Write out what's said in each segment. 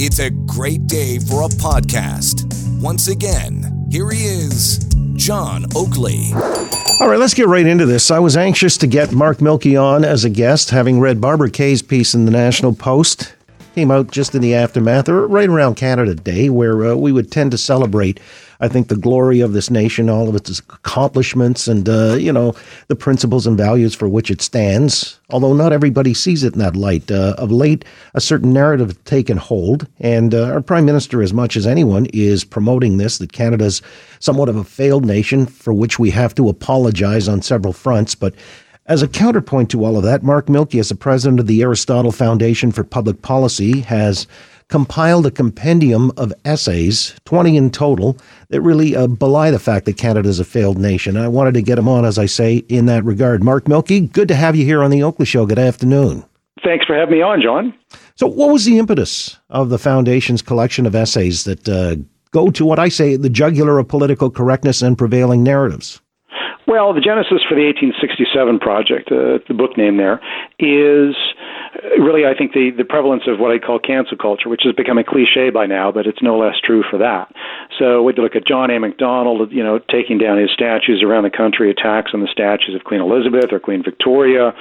It's a great day for a podcast. Once again, here he is, John Oakley. All right, let's get right into this. I was anxious to get Mark Milke on as a guest, having read Barbara Kay's piece in the National Post. Came out just in the aftermath, or right around Canada Day, where uh, we would tend to celebrate I think the glory of this nation, all of its accomplishments, and uh, you know the principles and values for which it stands. Although not everybody sees it in that light. Uh, of late, a certain narrative has taken hold, and uh, our prime minister, as much as anyone, is promoting this that Canada's somewhat of a failed nation for which we have to apologize on several fronts, but. As a counterpoint to all of that, Mark Milke, as the president of the Aristotle Foundation for Public Policy, has compiled a compendium of essays, 20 in total, that really uh, belie the fact that Canada is a failed nation. I wanted to get him on, as I say, in that regard. Mark Milke, good to have you here on the Oakley Show. Good afternoon. Thanks for having me on, John. So, what was the impetus of the Foundation's collection of essays that uh, go to what I say the jugular of political correctness and prevailing narratives? Well, the genesis for the 1867 project, uh, the book name there, is really, I think, the, the prevalence of what I call cancel culture, which has become a cliche by now, but it's no less true for that. So we look at John A. Macdonald, you know, taking down his statues around the country, attacks on the statues of Queen Elizabeth or Queen Victoria,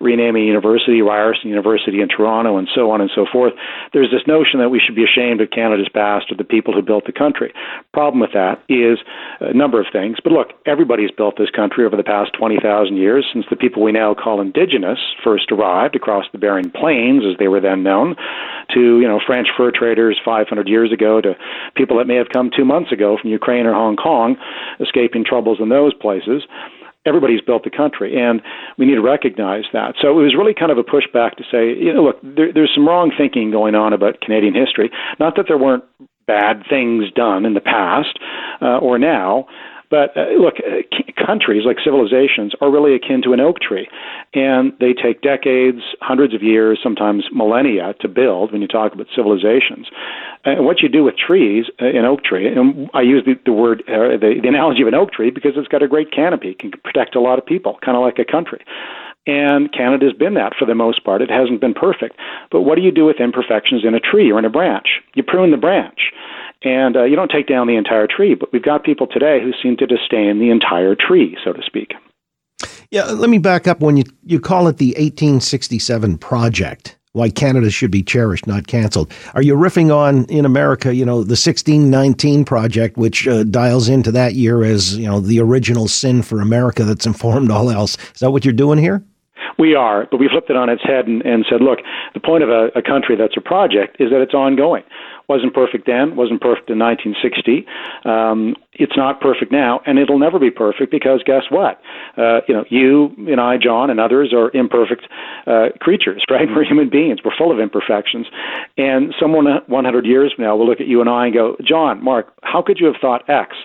renaming university, Ryerson University in Toronto, and so on and so forth. There's this notion that we should be ashamed of Canada's past or the people who built the country. Problem with that is a number of things. But look, everybody's built this country over the past 20,000 years since the people we now call indigenous first arrived across the Bering Plains, as they were then known, to you know French fur traders 500 years ago, to people that may have come two months ago from Ukraine or Hong Kong, escaping troubles in those places everybody's built the country, and we need to recognize that. So it was really kind of a pushback to say, you know, look, there, there's some wrong thinking going on about Canadian history. Not that there weren't bad things done in the past uh, or now, but uh, look, uh, countries like civilizations are really akin to an oak tree, and they take decades, hundreds of years, sometimes millennia to build. When you talk about civilizations, and what you do with trees, uh, an oak tree, and I use the, the word, uh, the, the analogy of an oak tree because it's got a great canopy, can protect a lot of people, kind of like a country. And Canada's been that for the most part. It hasn't been perfect. But what do you do with imperfections in a tree or in a branch? You prune the branch and uh, you don't take down the entire tree. But we've got people today who seem to disdain the entire tree, so to speak. Yeah, let me back up. When you you call it the 1867 project, why Canada should be cherished, not canceled. Are you riffing on in America, you know, the 1619 project, which uh, dials into that year as you know the original sin for America that's informed all else? Is that what you're doing here? We are, but we flipped it on its head and, and said, look, the point of a, a country that's a project is that it's ongoing wasn't perfect then, wasn't perfect in 1960. Um, it's not perfect now, and it'll never be perfect because guess what? Uh, you know, you and I, John, and others are imperfect uh, creatures, right? We're human beings. We're full of imperfections, and someone 100 years from now will look at you and I and go, John, Mark, how could you have thought X?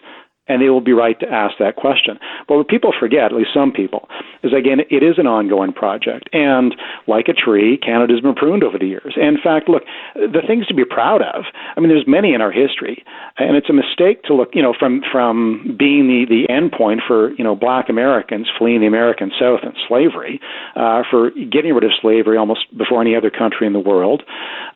And they will be right to ask that question. But what people forget, at least some people, is again, it is an ongoing project. And like a tree, Canada's been pruned over the years. And in fact, look, the things to be proud of, I mean, there's many in our history. And it's a mistake to look, you know, from, from being the, the end point for, you know, black Americans fleeing the American South and slavery, uh, for getting rid of slavery almost before any other country in the world,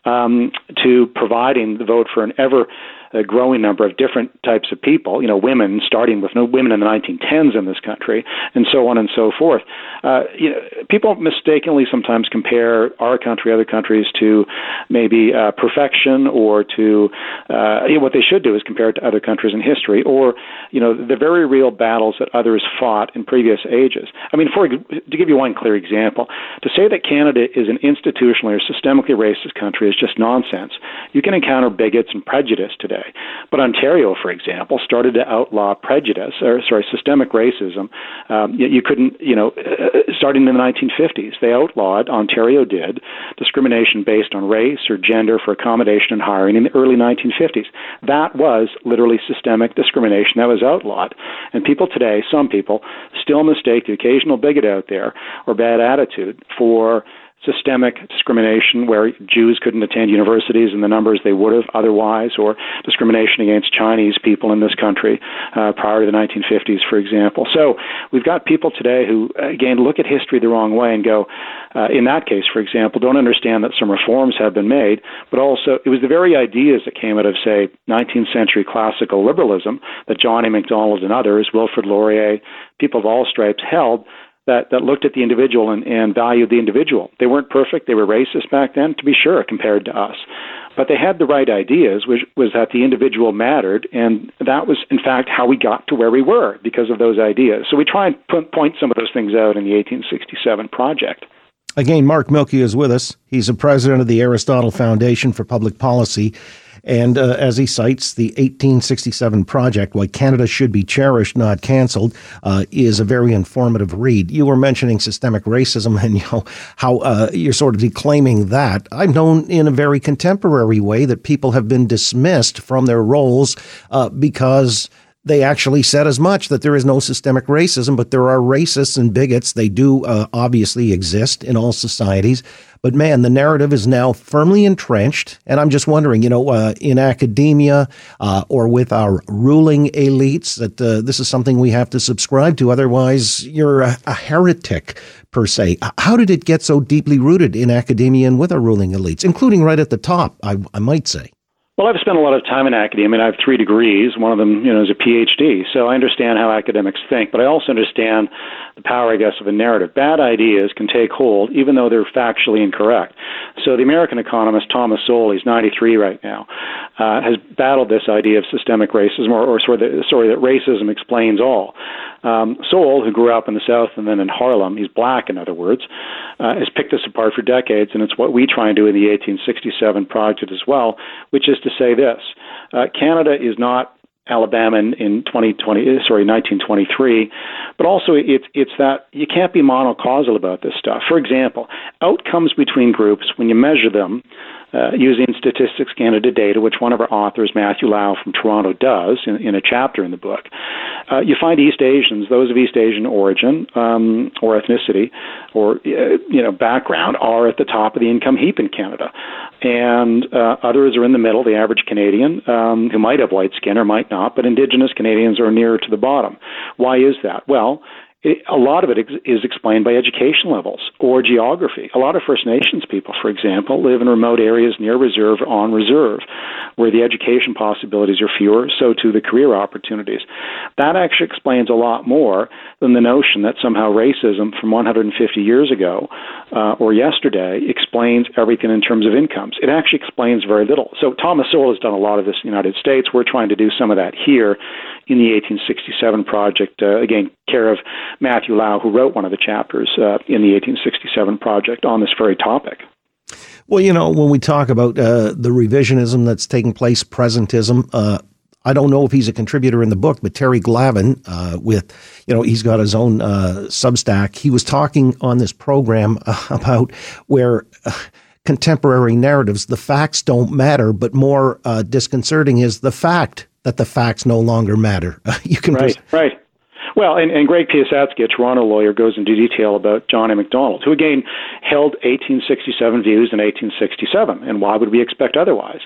um, to providing the vote for an ever a growing number of different types of people, you know, women, starting with no women in the 1910s in this country, and so on and so forth. Uh, you know, people mistakenly sometimes compare our country, other countries, to maybe uh, perfection or to uh, you know, what they should do is compare it to other countries in history, or you know, the very real battles that others fought in previous ages. I mean, for to give you one clear example, to say that Canada is an institutionally or systemically racist country is just nonsense. You can encounter bigots and prejudice today but Ontario, for example, started to outlaw prejudice, or sorry, systemic racism. Um, you, you couldn't, you know, uh, starting in the 1950s, they outlawed, Ontario did, discrimination based on race or gender for accommodation and hiring in the early 1950s. That was literally systemic discrimination that was outlawed. And people today, some people, still mistake the occasional bigot out there or bad attitude for systemic discrimination where Jews couldn't attend universities in the numbers they would have otherwise, or discrimination against Chinese people in this country uh, prior to the 1950s, for example. So we've got people today who, again, look at history the wrong way and go, uh, in that case, for example, don't understand that some reforms have been made, but also it was the very ideas that came out of, say, 19th century classical liberalism that John A. Macdonald and others, Wilfrid Laurier, people of all stripes held that, that looked at the individual and, and valued the individual. They weren't perfect. They were racist back then, to be sure, compared to us. But they had the right ideas, which was that the individual mattered, and that was, in fact, how we got to where we were because of those ideas. So we try and point some of those things out in the 1867 project. Again, Mark Milke is with us. He's the president of the Aristotle Foundation for Public Policy. And uh, as he cites, the 1867 project, Why Canada Should Be Cherished, Not Cancelled, uh, is a very informative read. You were mentioning systemic racism and you know, how uh, you're sort of declaiming that. I've known in a very contemporary way that people have been dismissed from their roles uh, because they actually said as much that there is no systemic racism, but there are racists and bigots. They do uh, obviously exist in all societies. But man, the narrative is now firmly entrenched. And I'm just wondering, you know, uh, in academia uh, or with our ruling elites, that uh, this is something we have to subscribe to. Otherwise, you're a, a heretic per se. How did it get so deeply rooted in academia and with our ruling elites, including right at the top, I, I might say? Well, I've spent a lot of time in academia. I mean, I have three degrees. One of them, you know, is a PhD. So I understand how academics think, but I also understand the power, I guess, of a narrative. Bad ideas can take hold, even though they're factually incorrect. So the American economist Thomas Sowell, he's 93 right now, uh, has battled this idea of systemic racism, or, or sorry, the, sorry, that racism explains all. Um, Sowell, who grew up in the South and then in Harlem, he's black, in other words, uh, has picked this apart for decades, and it's what we try and do in the 1867 project as well, which is to say this: uh, Canada is not Alabama in, in 2020, sorry, 1923, but also it's it's that you can't be monocausal about this stuff. For example, outcomes between groups when you measure them uh, using Statistics Canada data, which one of our authors, Matthew Lau from Toronto, does in, in a chapter in the book, uh, you find East Asians, those of East Asian origin um, or ethnicity or uh, you know background, are at the top of the income heap in Canada, and uh, others are in the middle, the average Canadian, um, who might have white skin or might not, but Indigenous Canadians are nearer to the bottom. Why is that? Well, a lot of it is explained by education levels or geography. A lot of First Nations people, for example, live in remote areas near reserve, on reserve, where the education possibilities are fewer, so too the career opportunities. That actually explains a lot more than the notion that somehow racism from 150 years ago uh, or yesterday explains everything in terms of incomes. It actually explains very little. So Thomas Sowell has done a lot of this in the United States. We're trying to do some of that here in the 1867 project, uh, again, care of Matthew Lau, who wrote one of the chapters uh, in the 1867 project on this very topic. Well, you know, when we talk about uh, the revisionism that's taking place, presentism, uh, I don't know if he's a contributor in the book, but Terry Glavin, uh, with you know, he's got his own uh, Substack. He was talking on this program about where uh, contemporary narratives, the facts don't matter, but more uh, disconcerting is the fact that the facts no longer matter. you can right, pres- right. Well, and, and Greg Piasecki, a Toronto lawyer, goes into detail about John A. Macdonald, who again held 1867 views in 1867, and why would we expect otherwise?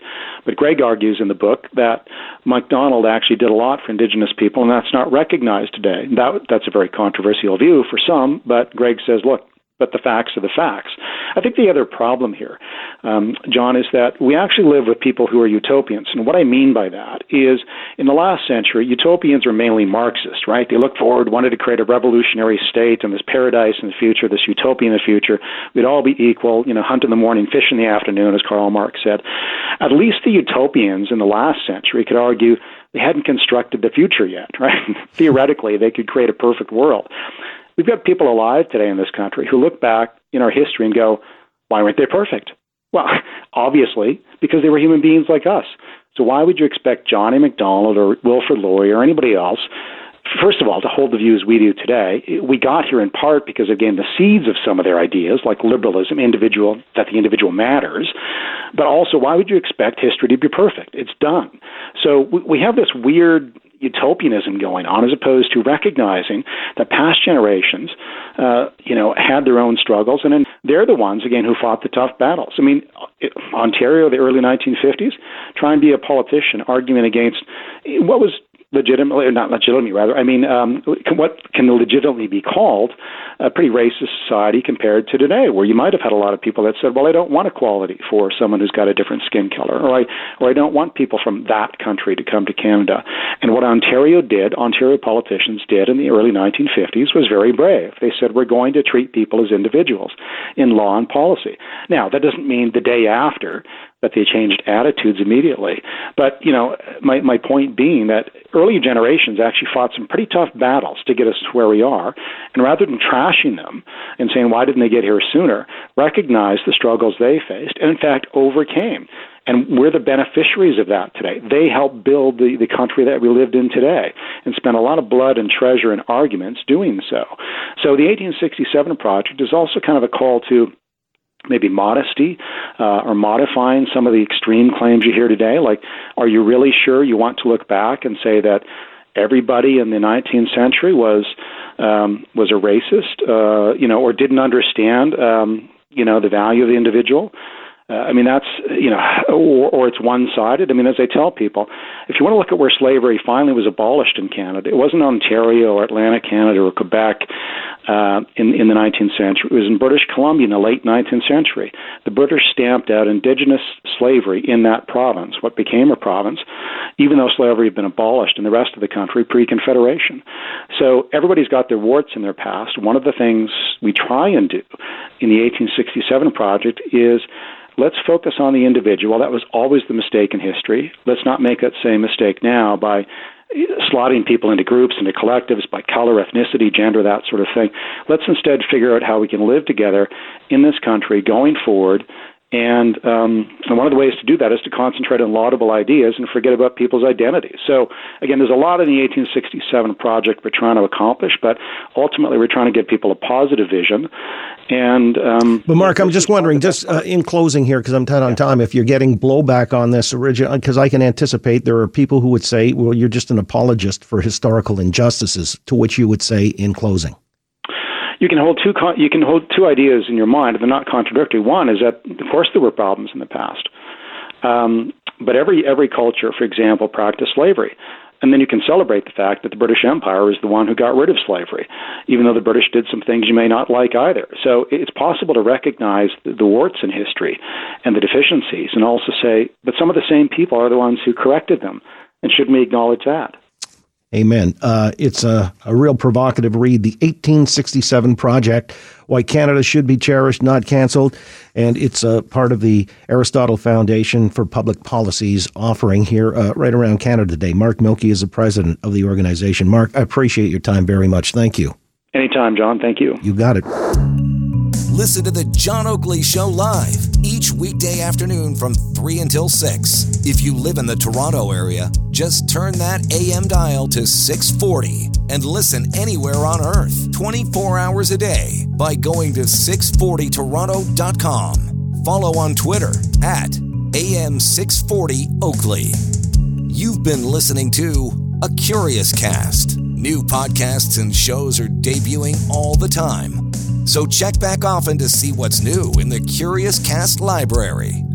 But Greg argues in the book that Macdonald actually did a lot for Indigenous people, and that's not recognized today. That, that's a very controversial view for some, but Greg says, look, but the facts are the facts. I think the other problem here, um, John, is that we actually live with people who are utopians. And what I mean by that is in the last century, utopians are mainly Marxist, right? They look forward, wanted to create a revolutionary state and this paradise in the future, this utopia in the future. We'd all be equal, you know, hunt in the morning, fish in the afternoon, as Karl Marx said. At least the utopians in the last century could argue they hadn't constructed the future yet, right? Theoretically, they could create a perfect world. We've got people alive today in this country who look back in our history and go, why weren't they perfect? Well, obviously, because they were human beings like us. So why would you expect John A. Macdonald or Wilfrid Laurier or anybody else, first of all, to hold the views we do today? We got here in part because, again, the seeds of some of their ideas, like liberalism, individual, that the individual matters, but also why would you expect history to be perfect? It's done. So we have this weird utopianism going on as opposed to recognizing that past generations, uh, you know, had their own struggles, and then they're the ones again who fought the tough battles. I mean, Ontario, the early 1950s, try and be a politician arguing against what was legitimately, or not legitimately, rather, I mean, um, what can legitimately be called a pretty racist society compared to today, where you might have had a lot of people that said, well, I don't want equality for someone who's got a different skin color, or I, or I don't want people from that country to come to Canada. And what Ontario did, Ontario politicians did in the early 1950s was very brave. They said, we're going to treat people as individuals in law and policy. Now, that doesn't mean the day after that they changed attitudes immediately. But, you know, my, my point being that early generations actually fought some pretty tough battles to get us to where we are. And rather than trashing them and saying, why didn't they get here sooner, recognized the struggles they faced and, in fact, overcame. And we're the beneficiaries of that today. They helped build the, the country that we lived in today and spent a lot of blood and treasure and arguments doing so. So the 1867 project is also kind of a call to maybe modesty uh, or modifying some of the extreme claims you hear today. Like, are you really sure you want to look back and say that everybody in the 19th century was um, was a racist, uh, you know, or didn't understand, um, you know, the value of the individual? Uh, I mean, that's, you know, or, or it's one sided. I mean, as I tell people, if you want to look at where slavery finally was abolished in Canada, it wasn't Ontario or Atlantic Canada or Quebec uh, in, in the 19th century. It was in British Columbia in the late 19th century. The British stamped out indigenous slavery in that province, what became a province, even though slavery had been abolished in the rest of the country pre Confederation. So everybody's got their warts in their past. One of the things we try and do in the 1867 project is let's focus on the individual. That was always the mistake in history. Let's not make that same mistake now by slotting people into groups, into collectives by color, ethnicity, gender, that sort of thing. Let's instead figure out how we can live together in this country going forward and, um, and one of the ways to do that is to concentrate on laudable ideas and forget about people's identities. So, again, there's a lot in the 1867 project we're trying to accomplish, but ultimately we're trying to give people a positive vision. And um, but Mark, I'm just wondering, just uh, in closing here, because I'm tight on time, if you're getting blowback on this original, because I can anticipate there are people who would say, "Well, you're just an apologist for historical injustices," to which you would say in closing you can hold two you can hold two ideas in your mind, they're not contradictory. One is that, of course, there were problems in the past, um, but every every culture, for example, practiced slavery. And then you can celebrate the fact that the British Empire is the one who got rid of slavery, even though the British did some things you may not like either. So it's possible to recognize the warts in history and the deficiencies and also say, but some of the same people are the ones who corrected them. And shouldn't we acknowledge that? Amen. Uh, it's a, a real provocative read. The 1867 Project Why Canada Should Be Cherished, Not Cancelled. And it's a part of the Aristotle Foundation for Public Policy's offering here uh, right around Canada today. Mark Milke is the president of the organization. Mark, I appreciate your time very much. Thank you. Anytime, John. Thank you. You got it. Listen to the John Oakley Show live each weekday afternoon from 3 until 6. If you live in the Toronto area, just turn that AM dial to 640 and listen anywhere on earth 24 hours a day by going to 640toronto.com. Follow on Twitter at AM640 Oakley. You've been listening to A Curious Cast. New podcasts and shows are debuting all the time so check back often to see what's new in the Curious Cast library.